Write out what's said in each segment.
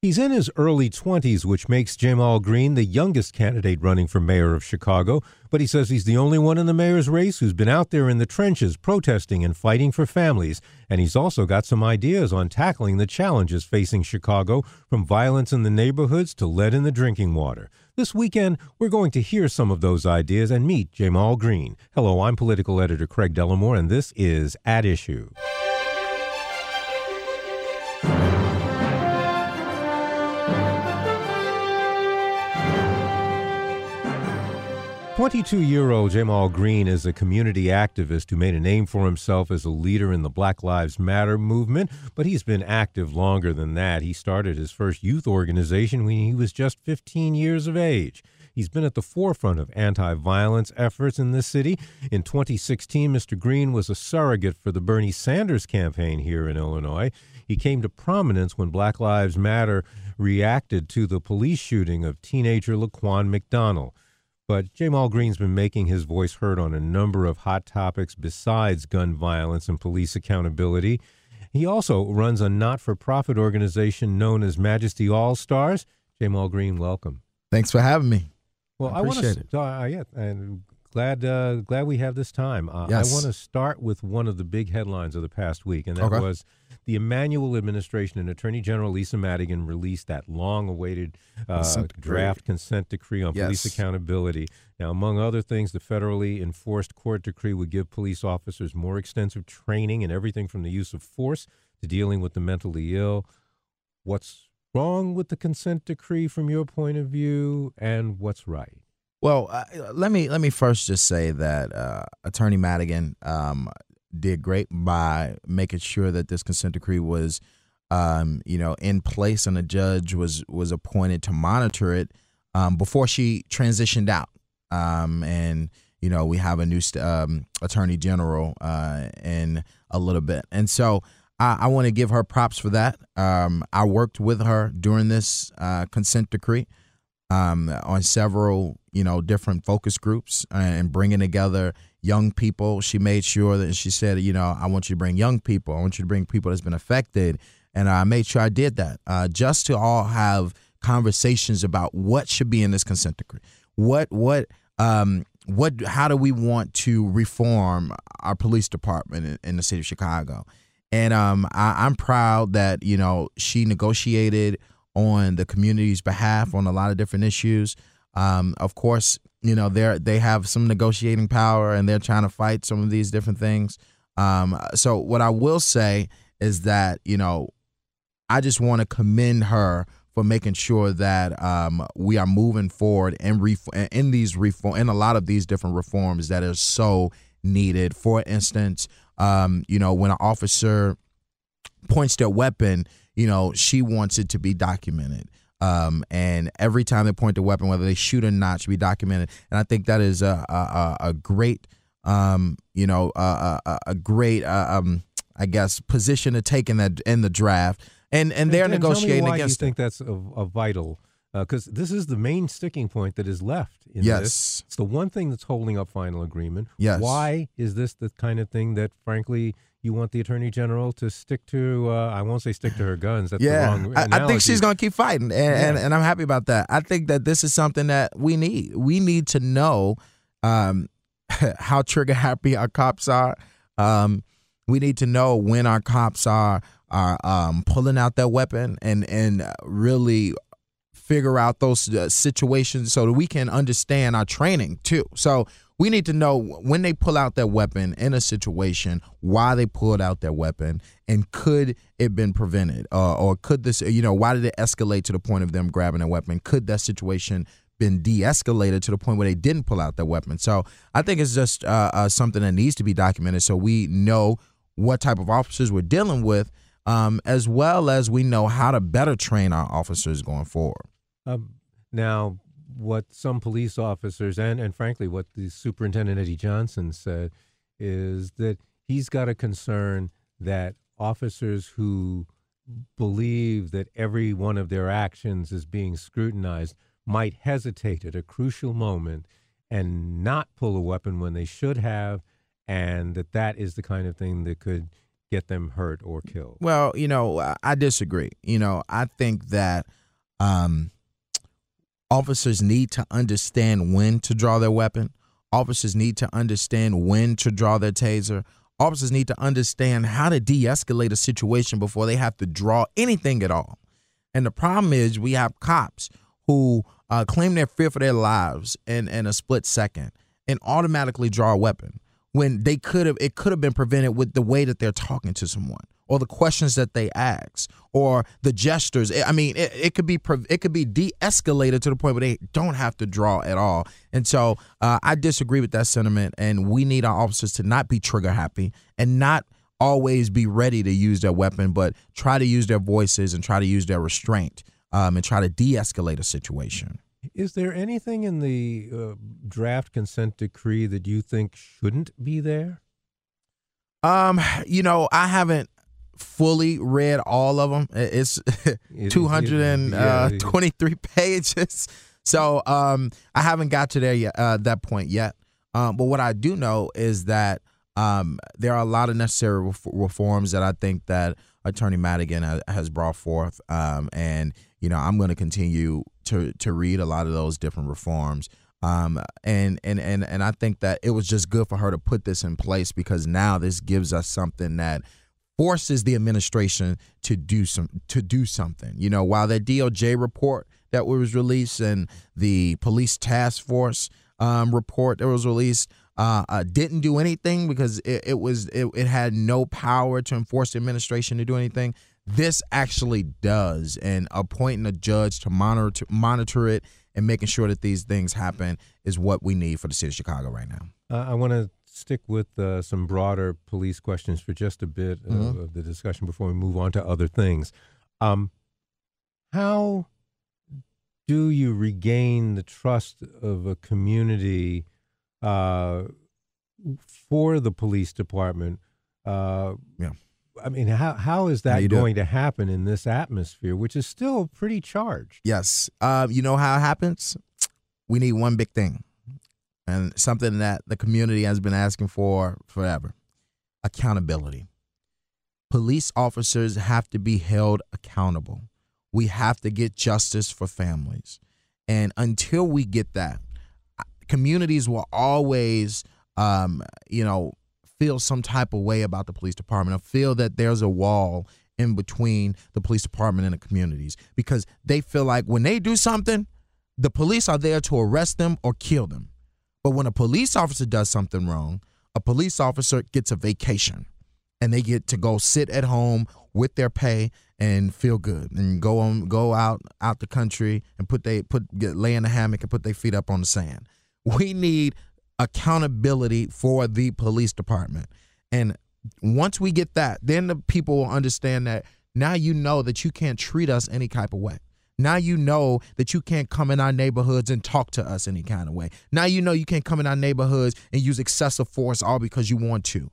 He's in his early 20s, which makes Ja'Mal Green the youngest candidate running for mayor of Chicago. But he says he's the only one in the mayor's race who's been out there in the trenches protesting and fighting for families. And he's also got some ideas on tackling the challenges facing Chicago, from violence in the neighborhoods to lead in the drinking water. This weekend, we're going to hear some of those ideas and meet Ja'Mal Green. Hello, I'm political editor Craig Dellimore, and this is At Issue. 22 year old Ja'Mal Green is a community activist who made a name for himself as a leader in the Black Lives Matter movement, but he's been active longer than that. He started his first youth organization when he was just 15 years of age. He's been at the forefront of anti violence efforts in this city. In 2016, Mr. Green was a surrogate for the Bernie Sanders campaign here in Illinois. He came to prominence when Black Lives Matter reacted to the police shooting of teenager Laquan McDonald. But Ja'Mal Green's been making his voice heard on a number of hot topics besides gun violence and police accountability. He also runs a not for profit organization known as Majesty All Stars. Ja'Mal Green, welcome. Thanks for having me. Well, I, I want to. Uh, yeah, and glad uh, glad we have this time. Uh, yes. I want to start with one of the big headlines of the past week, and that okay. was the Emanuel administration and Attorney General Lisa Madigan released that long-awaited uh, draft consent decree on yes. police accountability. Now, among other things, the federally enforced court decree would give police officers more extensive training in everything from the use of force to dealing with the mentally ill. What's wrong with the consent decree from your point of view, and what's right? Well, uh, let me let me first just say that uh, Attorney Madigan um, did great by making sure that this consent decree was, um, you know, in place, and a judge was was appointed to monitor it um, before she transitioned out. Um, and you know, we have a new um, Attorney General uh, in a little bit, and so. I, I want to give her props for that. Um, I worked with her during this uh, consent decree um, on several, you know, different focus groups and bringing together young people. She made sure that she said, you know, I want you to bring young people. I want you to bring people that's been affected, and I made sure I did that uh, just to all have conversations about what should be in this consent decree. What what um what how do we want to reform our police department in, in the city of Chicago? And um, I, I'm proud that you know she negotiated on the community's behalf on a lot of different issues. Um, of course, you know they they have some negotiating power and they're trying to fight some of these different things. Um, so what I will say is that you know I just want to commend her for making sure that um, we are moving forward in ref- in these reform in a lot of these different reforms that are so needed. For instance, um, you know when an officer points their weapon you know, she wants it to be documented. Um, and every time they point the weapon, whether they shoot or not, should be documented. And I think that is a a, a great, um, you know, a, a, a great, uh, um, I guess, position to take in that in the draft. And and they're and, negotiating why against. You think that's a, a vital? Because uh, this is the main sticking point that is left. In yes, this. it's the one thing that's holding up final agreement. Yes. Why is this the kind of thing that, frankly, you want the attorney general to stick to uh, I won't say stick to her guns. That's yeah, the wrong I, I, think she's going to keep fighting, and, yeah. and, and I'm happy about that. I think that this is something that we need. We need to know um, how trigger happy our cops are. Um, we need to know when our cops are are um, pulling out their weapon and and really figure out those uh, situations so that we can understand our training too. So we need to know when they pull out their weapon in a situation, why they pulled out their weapon, and could it been prevented, uh, or could this, you know, why did it escalate to the point of them grabbing a weapon? Could that situation been de-escalated to the point where they didn't pull out their weapon? So I think it's just uh, uh, something that needs to be documented so we know what type of officers we're dealing with. um, as well as we know how to better train our officers going forward. Um, now, what some police officers and, and frankly what the superintendent Eddie Johnson said is that he's got a concern that officers who believe that every one of their actions is being scrutinized might hesitate at a crucial moment and not pull a weapon when they should have and that that is the kind of thing that could get them hurt or killed. Well, you know, I disagree. You know, I think that um, officers need to understand when to draw their weapon. Officers need to understand when to draw their taser. Officers need to understand how to de escalate a situation before they have to draw anything at all. And the problem is, we have cops who uh, claim their fear for their lives in, in a split second and automatically draw a weapon when they could have it could have been prevented with the way that they're talking to someone or the questions that they ask or the gestures. I mean it, it could be it could be de-escalated to the point where they don't have to draw at all. And so uh, i disagree with that sentiment and we need our officers to not be trigger happy and not always be ready to use their weapon but try to use their voices and try to use their restraint um, and try to de-escalate a situation. Is there anything in the uh, draft consent decree that you think shouldn't be there? Um, you know, I haven't fully read all of them. It's 223 uh, pages. So, um, I haven't got to there yet, uh, that point yet. Um, but what I do know is that um, there are a lot of necessary reforms that I think that Attorney Madigan has brought forth. Um, and you know, I'm going to continue to to read a lot of those different reforms. Um, and and and and I think that it was just good for her to put this in place because now this gives us something that forces the administration to do some to do something. You know, while that DOJ report that was released and the police task force um, report that was released uh, uh, didn't do anything because it, it was it, it had no power to enforce the administration to do anything. This actually does, and appointing a judge to monitor to monitor it and making sure that these things happen is what we need for the city of Chicago right now. Uh, I want to stick with uh, some broader police questions for just a bit mm-hmm. of the discussion before we move on to other things. Um, how do you regain the trust of a community uh, for the police department? Uh, yeah. I mean, how how is that how going to happen in this atmosphere, which is still pretty charged? Yes. Uh, you know how it happens? We need one big thing, and something that the community has been asking for forever: accountability. Police officers have to be held accountable. We have to get justice for families, and until we get that, communities will always, um, you know, feel some type of way about the police department I feel that there's a wall in between the police department and the communities because they feel like when they do something, the police are there to arrest them or kill them. But when a police officer does something wrong, a police officer gets a vacation and they get to go sit at home with their pay and feel good and go on go out out the country and put they put get lay in a hammock and put their feet up on the sand. We need accountability for the police department. And once we get that, then the people will understand that now you know that you can't treat us any type of way. Now you know that you can't come in our neighborhoods and talk to us any kind of way. Now you know you can't come in our neighborhoods and use excessive force all because you want to.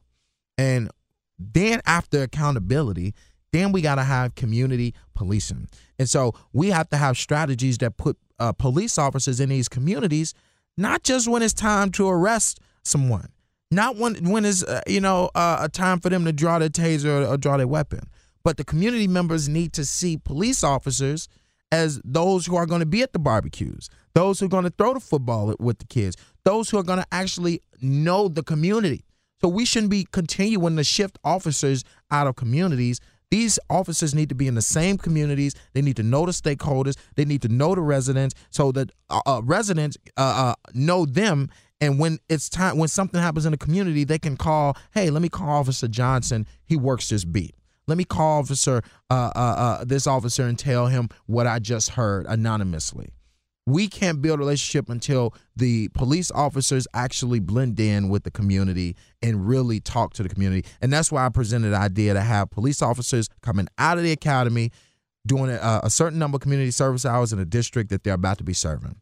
And then after accountability, then we got to have community policing. And so we have to have strategies that put uh, police officers in these communities not just when it's time to arrest someone, not when when it's uh, you know uh, a time for them to draw their taser or, or draw their weapon, but the community members need to see police officers as those who are going to be at the barbecues, those who are going to throw the football with the kids, those who are going to actually know the community. So we shouldn't be continuing to shift officers out of communities these officers need to be in the same communities. They need to know the stakeholders. They need to know the residents so that uh, uh, residents uh, uh, know them. And when it's time, when something happens in the community, they can call. Hey, let me call Officer Johnson. He works this beat. Let me call Officer uh, uh, this officer and tell him what I just heard anonymously. We can't build a relationship until the police officers actually blend in with the community and really talk to the community. And that's why I presented the idea to have police officers coming out of the academy doing a, a certain number of community service hours in a district that they're about to be serving.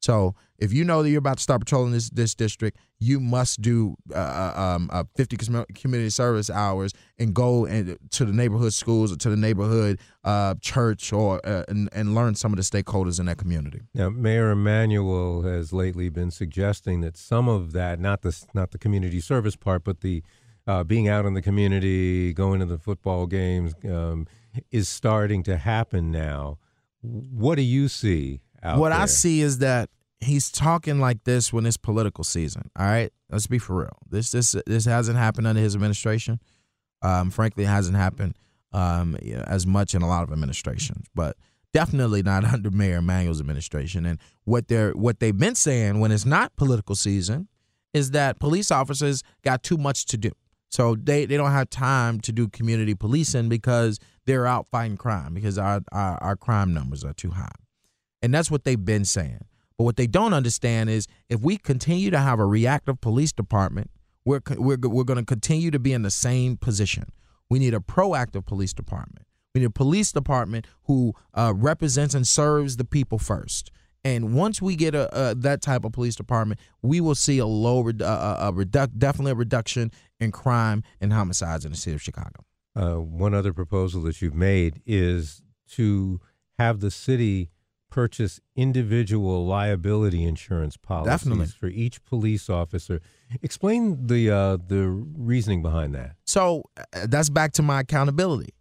So if you know that you're about to start patrolling this this district, you must do uh, uh um, uh, 50 community service hours and go and to the neighborhood schools or to the neighborhood uh, church or uh, and, and learn some of the stakeholders in that community. Now, Mayor Emanuel has lately been suggesting that some of that, not the not the community service part, but the uh, being out in the community, going to the football games, um, is starting to happen now. What do you see? What there? I see is that he's talking like this when it's political season. All right, let's be for real. This this this hasn't happened under his administration. Um, frankly, it hasn't happened um, you know, as much in a lot of administrations, but definitely not under Mayor Emanuel's administration. And what they're what they've been saying when it's not political season is that police officers got too much to do. So they, they don't have time to do community policing because they're out fighting crime because our, our, our crime numbers are too high. And that's what they've been saying. But what they don't understand is if we continue to have a reactive police department, we're, we're, we're going to continue to be in the same position. We need a proactive police department. We need a police department who uh, represents and serves the people first. And once we get a, a, that type of police department, we will see a low, a, a redu- definitely a reduction in crime and homicides in the city of Chicago. Uh, one other proposal that you've made is to have the city purchase individual liability insurance policies Definitely. for each police officer. Explain the uh, the reasoning behind that. So uh, that's back to my accountability,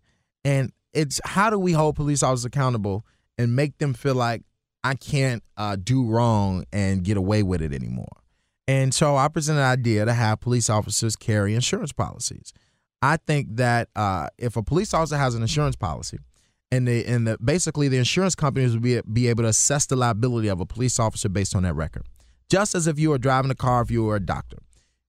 and it's how do we hold police officers accountable and make them feel like I can't uh, do wrong and get away with it anymore. And so I presented an idea to have police officers carry insurance policies. I think that uh, if a police officer has an insurance policy, and the and the, basically the insurance companies will be be able to assess the liability of a police officer based on that record. Just as if you were driving a car, if you were a doctor,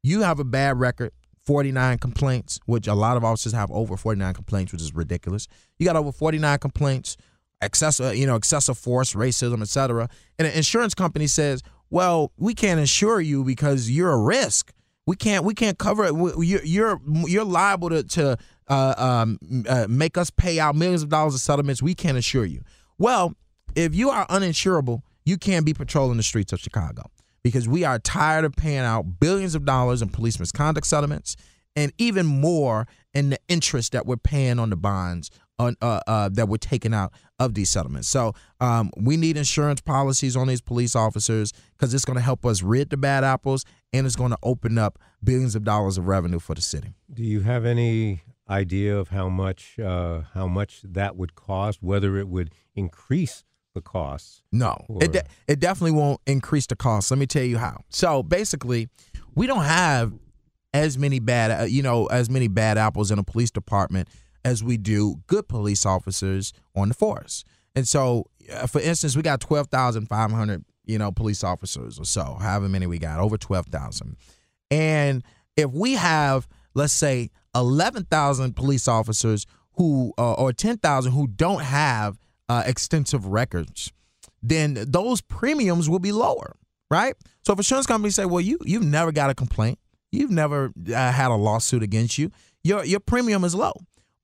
you have a bad record, 49 complaints, which a lot of officers have over 49 complaints, which is ridiculous. You got over 49 complaints, excessive, uh, you know, excessive force, racism, etc. And an insurance company says, "Well, we can't insure you because you're a risk. We can't we can't cover it. You're you're, you're liable to to uh, um, uh, make us pay out millions of dollars of settlements. We can't insure you. Well, if you are uninsurable, you can't be patrolling the streets of Chicago because we are tired of paying out billions of dollars in police misconduct settlements and even more in the interest that we're paying on the bonds on, uh, uh, that we're taking out of these settlements. So um, we need insurance policies on these police officers because it's going to help us rid the bad apples and it's going to open up billions of dollars of revenue for the city. Do you have any idea of how much uh, how much that would cost? Whether it would increase the costs? No, or... it de- it definitely won't increase the cost. Let me tell you how. So basically, we don't have as many bad uh, you know as many bad apples in a police department as we do good police officers on the force. And so, uh, for instance, we got twelve thousand five hundred you know police officers or so, however many we got, over twelve thousand. And if we have, let's say, 11,000 police officers who, uh, or 10,000 who don't have uh, extensive records, then those premiums will be lower, right? So if insurance companies say, well, you, you've never got a complaint, you've never uh, had a lawsuit against you, your, your premium is low.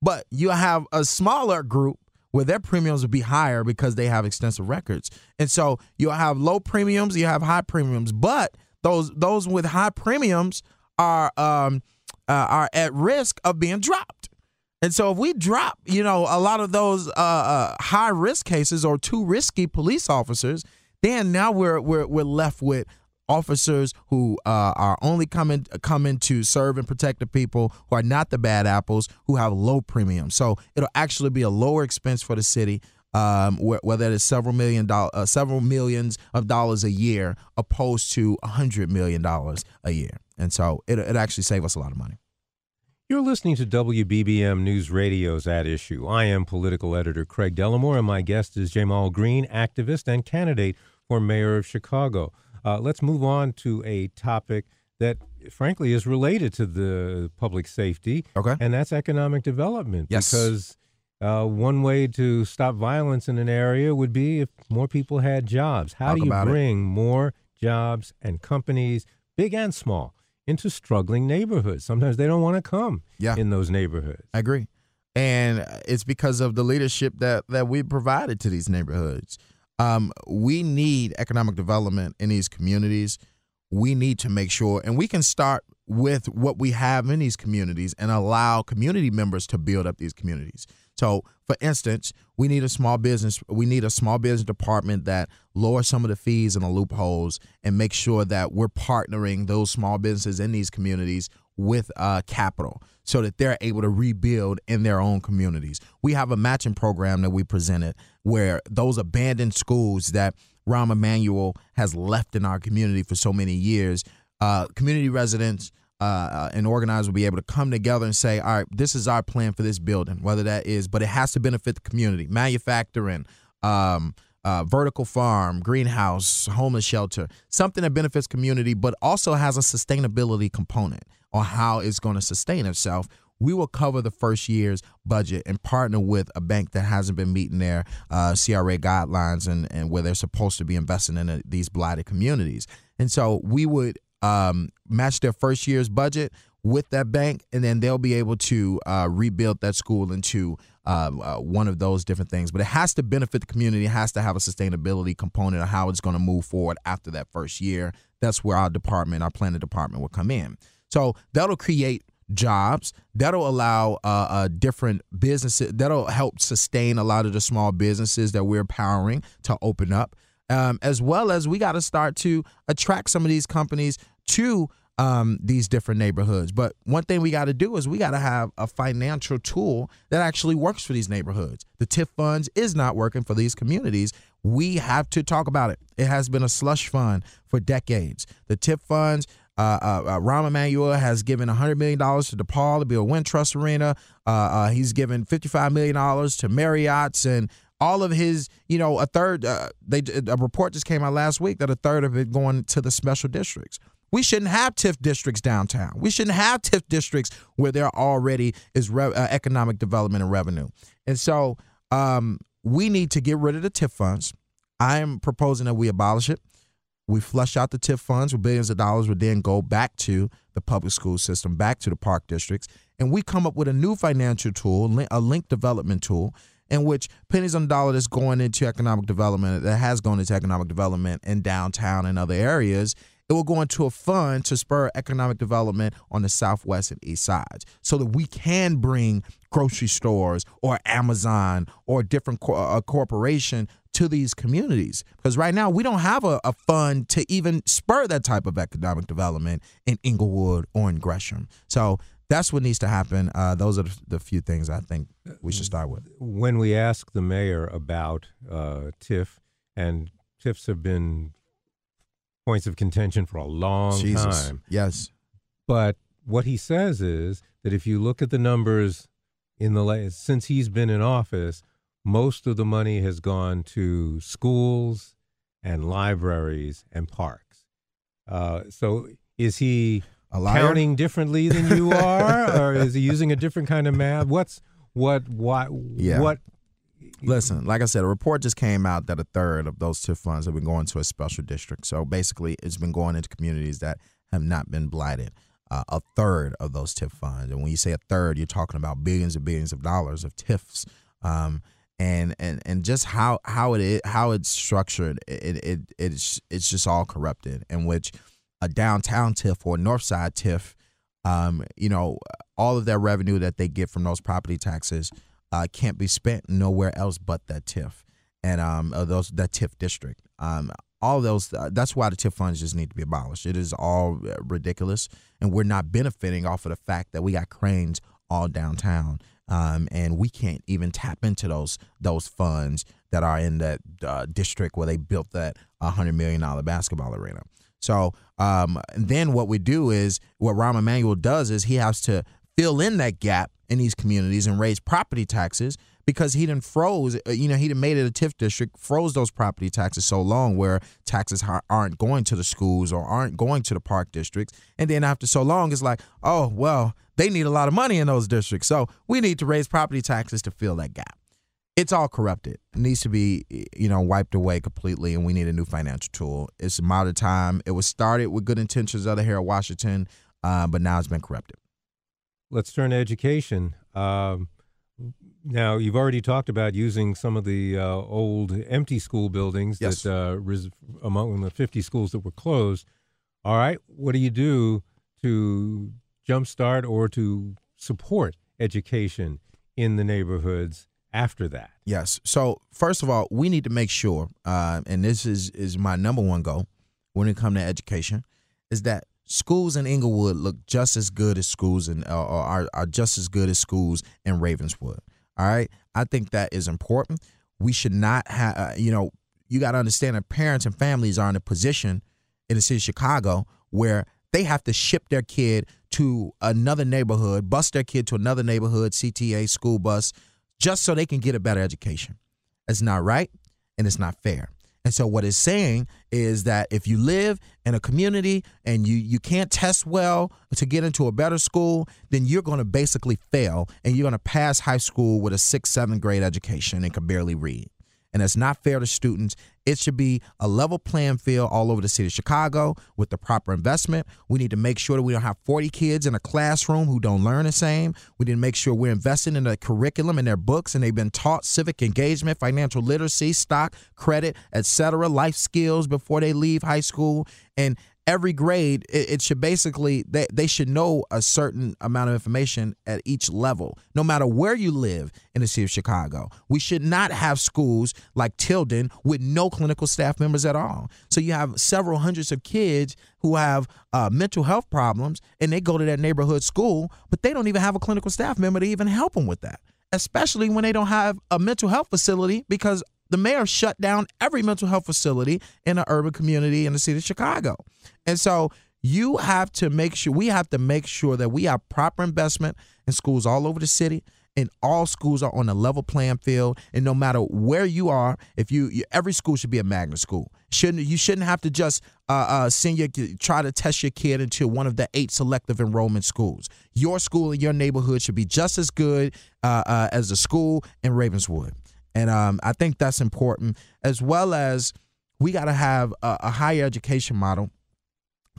But you have a smaller group where their premiums will be higher because they have extensive records. And so you'll have low premiums, you have high premiums, but those those with high premiums are um, uh, are at risk of being dropped. And so if we drop, you know, a lot of those uh, uh, high risk cases or too risky police officers, then now we're we're we're left with officers who uh, are only coming coming to serve and protect the people who are not the bad apples who have low premiums. So it'll actually be a lower expense for the city. Um, whether it's several million dollars, uh, several millions of dollars a year, opposed to a hundred million dollars a year. And so it it actually save us a lot of money. You're listening to WBBM News Radio's At Issue. I am political editor Craig Dellimore, and my guest is Ja'Mal Green, activist and candidate for mayor of Chicago. Uh, let's move on to a topic that, frankly, is related to the public safety. Okay. And that's economic development. Yes. Because Uh, one way to stop violence in an area would be if more people had jobs. How Talk do you about it. bring more jobs and companies, big and small, into struggling neighborhoods? Sometimes they don't want to come Yeah. in those neighborhoods. I agree. And it's because of the leadership that that we provided to these neighborhoods. Um, we need economic development in these communities. We need to make sure, and we can start with what we have in these communities and allow community members to build up these communities. So, for instance, we need a small business. We need a small business department that lowers some of the fees and the loopholes, and make sure that we're partnering those small businesses in these communities with uh, capital so that they're able to rebuild in their own communities. We have a matching program that we presented where those abandoned schools that Rahm Emanuel has left in our community for so many years, uh, community residents uh, uh, and organizers will be able to come together and say, all right, this is our plan for this building, whether that is, but it has to benefit the community, manufacturing, um, uh, vertical farm, greenhouse, homeless shelter, something that benefits community, but also has a sustainability component on how it's going to sustain itself. We will cover the first year's budget and partner with a bank that hasn't been meeting their uh, CRA guidelines and, and where they're supposed to be investing in uh, these blighted communities. And so we would um, match their first year's budget with that bank, and then they'll be able to uh, rebuild that school into uh, uh, one of those different things. But it has to benefit the community. It has to have a sustainability component of how it's going to move forward after that first year. That's where our department, our planning department, will come in. So that'll create jobs. That'll allow uh, uh, different businesses. That'll help sustain a lot of the small businesses that we're powering to open up. Um, as well as we got to start to attract some of these companies to um, these different neighborhoods. But one thing we got to do is we got to have a financial tool that actually works for these neighborhoods. The TIF funds is not working for these communities. We have to talk about it. It has been a slush fund for decades. The TIF funds. Uh, uh, uh, Rahm Emanuel has given $100 million to DePaul to build Wintrust Arena. Uh, he's given $55 million to Marriott's and all of his, you know, a third. They a report just came out last week that a third of it going to the special districts. We shouldn't have TIF districts downtown. We shouldn't have TIF districts where there already is re- economic development and revenue. And so um, we need to get rid of the TIF funds. I am proposing that we abolish it. We flush out the TIF funds with billions of dollars. Would then go back to the public school system, back to the park districts, and we come up with a new financial tool, a link development tool, in which pennies on the dollar that's going into economic development, that has gone into economic development in downtown and other areas, it will go into a fund to spur economic development on the southwest and east sides so that we can bring grocery stores or Amazon or a different co- a uh, corporation to these communities. Because right now we don't have a, a fund to even spur that type of economic development in Englewood or in Gresham. So that's what needs to happen. Uh, those are the, few things I think we should start with. When we ask the mayor about uh, TIF, and TIFs have been points of contention for a long Jesus. time. Yes. But what he says is that if you look at the numbers in the la- since he's been in office, most of the money has gone to schools and libraries and parks. Uh, so is he A counting differently than you are, or is he using a different kind of math? What's what? What? Yeah. What? Listen, like I said, a report just came out that a third of those TIF funds have been going to a special district. So basically, it's been going into communities that have not been blighted. Uh, a third of those TIF funds, and when you say a third, you're talking about billions and billions of dollars of TIFs. Um, and and and just how how it is, how it's structured, it, it it's it's just all corrupted. In which a downtown tiff or north side tiff um, you know, all of that revenue that they get from those property taxes uh, can't be spent nowhere else but that tiff and um uh, those that tiff district. Um, all those uh, that's why the TIF funds just need to be abolished. It is all uh, ridiculous, and we're not benefiting off of the fact that we got cranes all downtown. Um, and we can't even tap into those those funds that are in that uh, district where they built that hundred million dollar basketball arena. So um, then what we do is what Rahm Emanuel does is he has to fill in that gap in these communities and raise property taxes because he didn't froze, uh, you know, he done made it a TIF district, froze those property taxes so long where taxes aren't going to the schools or aren't going to the park districts. And then after so long, it's like, oh, well, they need a lot of money in those districts. So we need to raise property taxes to fill that gap. it's all corrupted. It needs to be, you know, wiped away completely, and we need a new financial tool. It's a matter of time. It was started with good intentions out of the Harold Washington, uh, but now it's been corrupted. Let's turn to education. Um, now, you've already talked about using some of the uh, old empty school buildings Yes. that uh, res- among the 50 schools that were closed. All right, what do you do to jumpstart or to support education in the neighborhoods after that? Yes. So first of all, we need to make sure, uh, and this is is my number one goal when it comes to education, is that schools in Englewood look just as good as schools in, or are are just as good as schools in Ravenswood. All right. I think that is important. We should not have, uh, you know, you got to understand that parents and families are in a position in the city of Chicago where they have to ship their kid to another neighborhood, bus their kid to another neighborhood, CTA, school bus, just so they can get a better education. It's not right and it's not fair. And so what it's saying is that if you live in a community and you you can't test well to get into a better school, then you're going to basically fail and you're going to pass high school with a 6th, 7th grade education and can barely read. And that's not fair to students. It should be a level playing field all over the city of Chicago with the proper investment. We need to make sure that we don't have 40 kids in a classroom who don't learn the same. We need to make sure we're investing in the curriculum and their books and they've been taught civic engagement, financial literacy, stock, credit, etc., life skills before they leave high school. And every grade it, it should basically they, they should know a certain amount of information at each level. No matter where you live in the city of chicago we should not have schools like tilden with no clinical staff members at all. So you have several hundreds of kids who have uh, mental health problems and they go to that neighborhood school but they don't even have a clinical staff member to even help them with that especially when they don't have a mental health facility because the mayor shut down every mental health facility in an urban community in the city of Chicago. And so you have to make sure we have to make sure that we have proper investment in schools all over the city and all schools are on a level playing field. And no matter where you are if you, you every school should be a magnet school. Shouldn't you shouldn't have to just uh, uh, send your try to test your kid into one of the eight selective enrollment schools. Your school in your neighborhood should be just as good uh, uh, as the school in ravenswood and um, I think that's important, as well as we got to have a, a, higher education model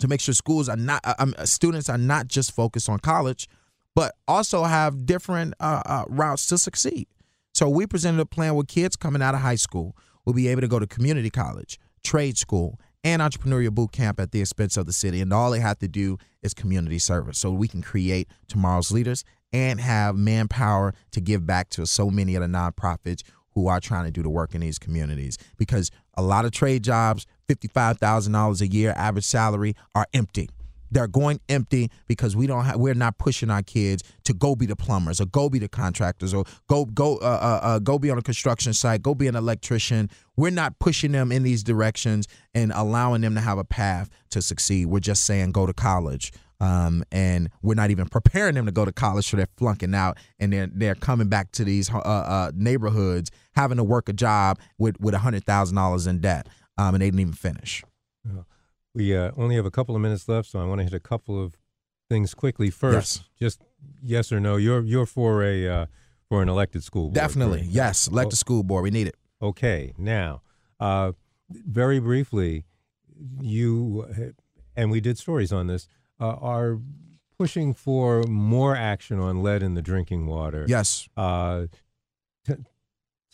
to make sure schools are not, uh, um, students are not just focused on college, but also have different uh, uh, routes to succeed. So we presented a plan where kids coming out of high school will be able to go to community college, trade school, and entrepreneurial boot camp at the expense of the city. And all they have to do is community service so we can create tomorrow's leaders and have manpower to give back to so many of the nonprofits who are trying to do the work in these communities because a lot of trade jobs, $55,000 a year average salary, are empty. They're going empty because we don't have, we're not pushing our kids to go be the plumbers or go be the contractors or go go uh, uh, uh, go be on a construction site, go be an electrician. We're not pushing them in these directions and allowing them to have a path to succeed. We're just saying go to college. Um, and we're not even preparing them to go to college, so they're flunking out, and they're they're coming back to these uh, uh, neighborhoods having to work a job with with a hundred thousand dollars in debt, um, and they didn't even finish. We uh, only have a couple of minutes left, so I want to hit a couple of things quickly. First, Yes. just yes or no. You're you're for a uh, for an elected school board. Definitely, correct? yes. Elect the school board. We need it. Okay, now, uh, very briefly, you and we did stories on this. Uh, are pushing for more action on lead in the drinking water. Yes. Uh, t-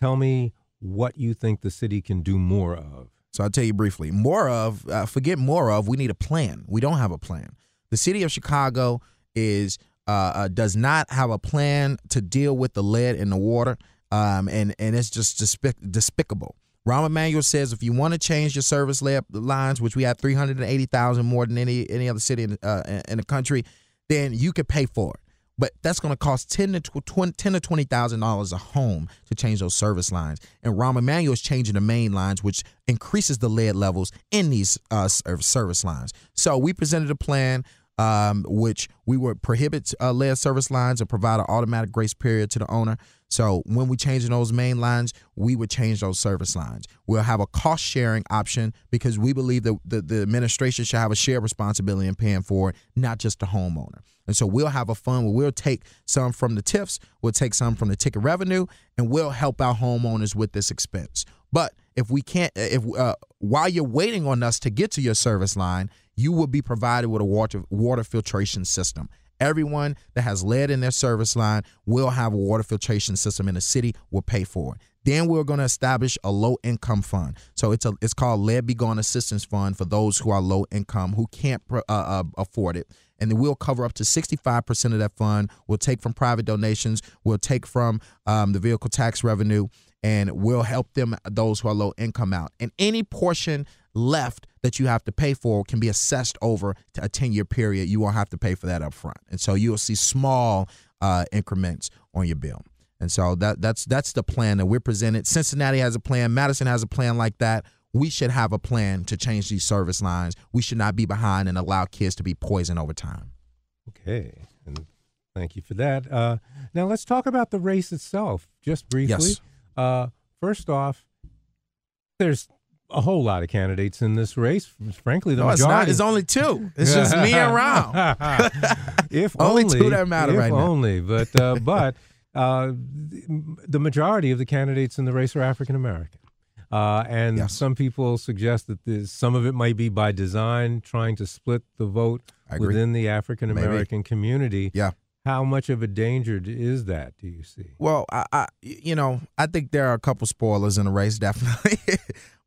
tell me what you think the city can do more of. So I'll tell you briefly. More of, uh, forget more of. We need a plan. We don't have a plan. The city of Chicago is uh, uh, does not have a plan to deal with the lead in the water, um, and and it's just despic- despicable. Rahm Emanuel says if you want to change your service lines, which we have three hundred and eighty thousand more than any any other city in, uh, in the country, then you could pay for it. But that's going to cost ten to tw- 20, ten to twenty thousand dollars a home to change those service lines. And Rahm Emanuel is changing the main lines, which increases the lead levels in these uh, service lines. So we presented a plan. Um, which we would prohibit uh, lead service lines and provide an automatic grace period to the owner. So when we change those main lines, we would change those service lines. We'll have a cost sharing option because we believe that the, the administration should have a shared responsibility in paying for it, not just the homeowner. And so we'll have a fund where we'll take some from the TIFs, we'll take some from the ticket revenue, and we'll help our homeowners with this expense. But if we can't, if uh, while you're waiting on us to get to your service line, you will be provided with a water water filtration system. Everyone that has lead in their service line will have a water filtration system in the city. will pay for it. Then we're going to establish a low income fund. So it's a it's called Lead Be Gone Assistance Fund for those who are low income who can't uh, uh, afford it. And then we'll cover up to 65% of that fund. We'll take from private donations. We'll take from um, the vehicle tax revenue, and we'll help them those who are low income out. And any portion left that you have to pay for can be assessed over a 10 year period. You won't have to pay for that up front. And so you'll see small uh, increments on your bill. And so that that's that's the plan that we're presented. Cincinnati has a plan, Madison has a plan like that. We should have a plan to change these service lines. We should not be behind and allow kids to be poisoned over time. Okay. And thank you for that. Uh, now let's talk about the race itself just briefly. Yes. Uh, first off, there's a whole lot of candidates in this race. Frankly, the no, majority. It's, not, it's only two. It's just me and Rahm. if only, only, two that matter right now. only, but uh, but uh, the majority of the candidates in the race are African American. Uh, and Yes. some people suggest that this, some of it might be by design, trying to split the vote within the African American community. Yeah. How much of a danger is that? Do you see? Well, I, I, you know, I think there are a couple spoilers in the race, definitely.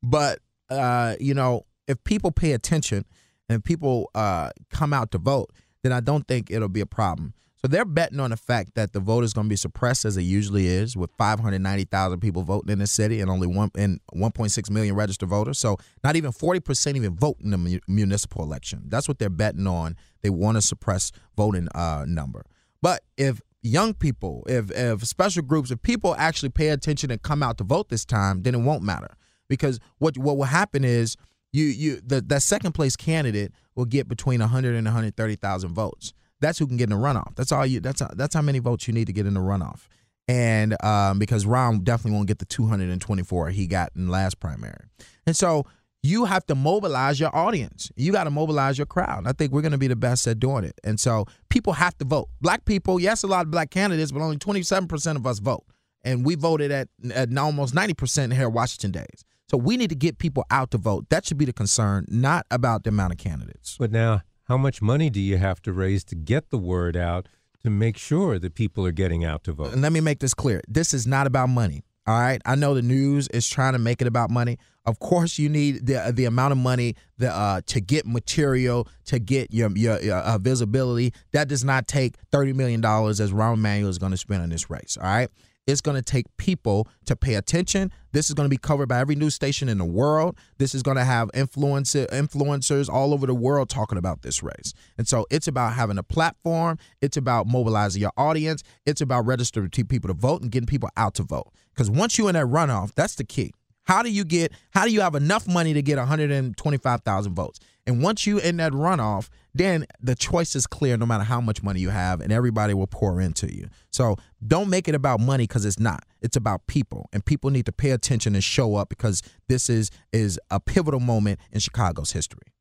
but uh, you know, if people pay attention and people uh, come out to vote, then I don't think it'll be a problem. So they're betting on the fact that the vote is going to be suppressed as it usually is, with 590,000 people voting in the city and only one and 1.6 million registered voters. So not even 40 percent even vote in the mu- municipal election. That's what they're betting on. They want to suppress voting uh, number. But if young people, if if special groups, if people actually pay attention and come out to vote this time, then it won't matter. Because what what will happen is you you the that second place candidate will get between 100 and 130,000 votes. That's who can get in the runoff. That's all you. That's how, that's how many votes you need to get in the runoff. And um, because Rahm definitely won't get the 224 he got in last primary, and so you have to mobilize your audience. You got to mobilize your crowd. I think we're going to be the best at doing it. And so people have to vote. Black people, yes, a lot of black candidates, but only 27% of us vote. And we voted at, at almost 90% in Harold Washington Days. So we need to get people out to vote. That should be the concern, not about the amount of candidates. But now, how much money do you have to raise to get the word out to make sure that people are getting out to vote? And let me make this clear. This is not about money. All right. I know the news is trying to make it about money. Of course, you need the the amount of money the, uh, to get material, to get your your, your uh, visibility. That does not take thirty million dollars as Rahm Emanuel is going to spend on this race. All right. It's going to take people to pay attention. This is going to be covered by every news station in the world. This is going to have influencer influencers all over the world talking about this race. And so it's about having a platform. It's about mobilizing your audience. It's about registering people to vote and getting people out to vote. Because once you're in that runoff, that's the key. How do you get? How do you have enough money to get 125,000 votes? And once you in that runoff, then the choice is clear. No matter how much money you have, and everybody will pour into you. So don't make it about money because it's not. It's about people, and people need to pay attention and show up because this is is a pivotal moment in Chicago's history.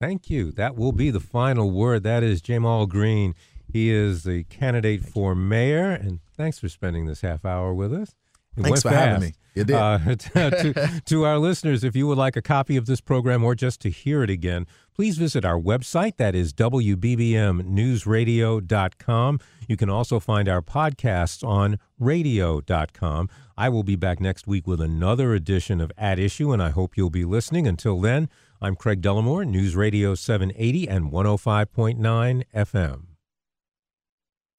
Thank you. That will be the final word. That is Ja'Mal Green. He is the candidate for mayor, and thanks for spending this half hour with us. It Thanks for having me. You did. Uh, to, to our listeners, if you would like a copy of this program or just to hear it again, please visit our website. That is WBBMNewsRadio.com. You can also find our podcasts on radio.com. I will be back next week with another edition of At Issue, and I hope you'll be listening. Until then, I'm Craig Dellimore, News Radio 780 and 105.9 FM.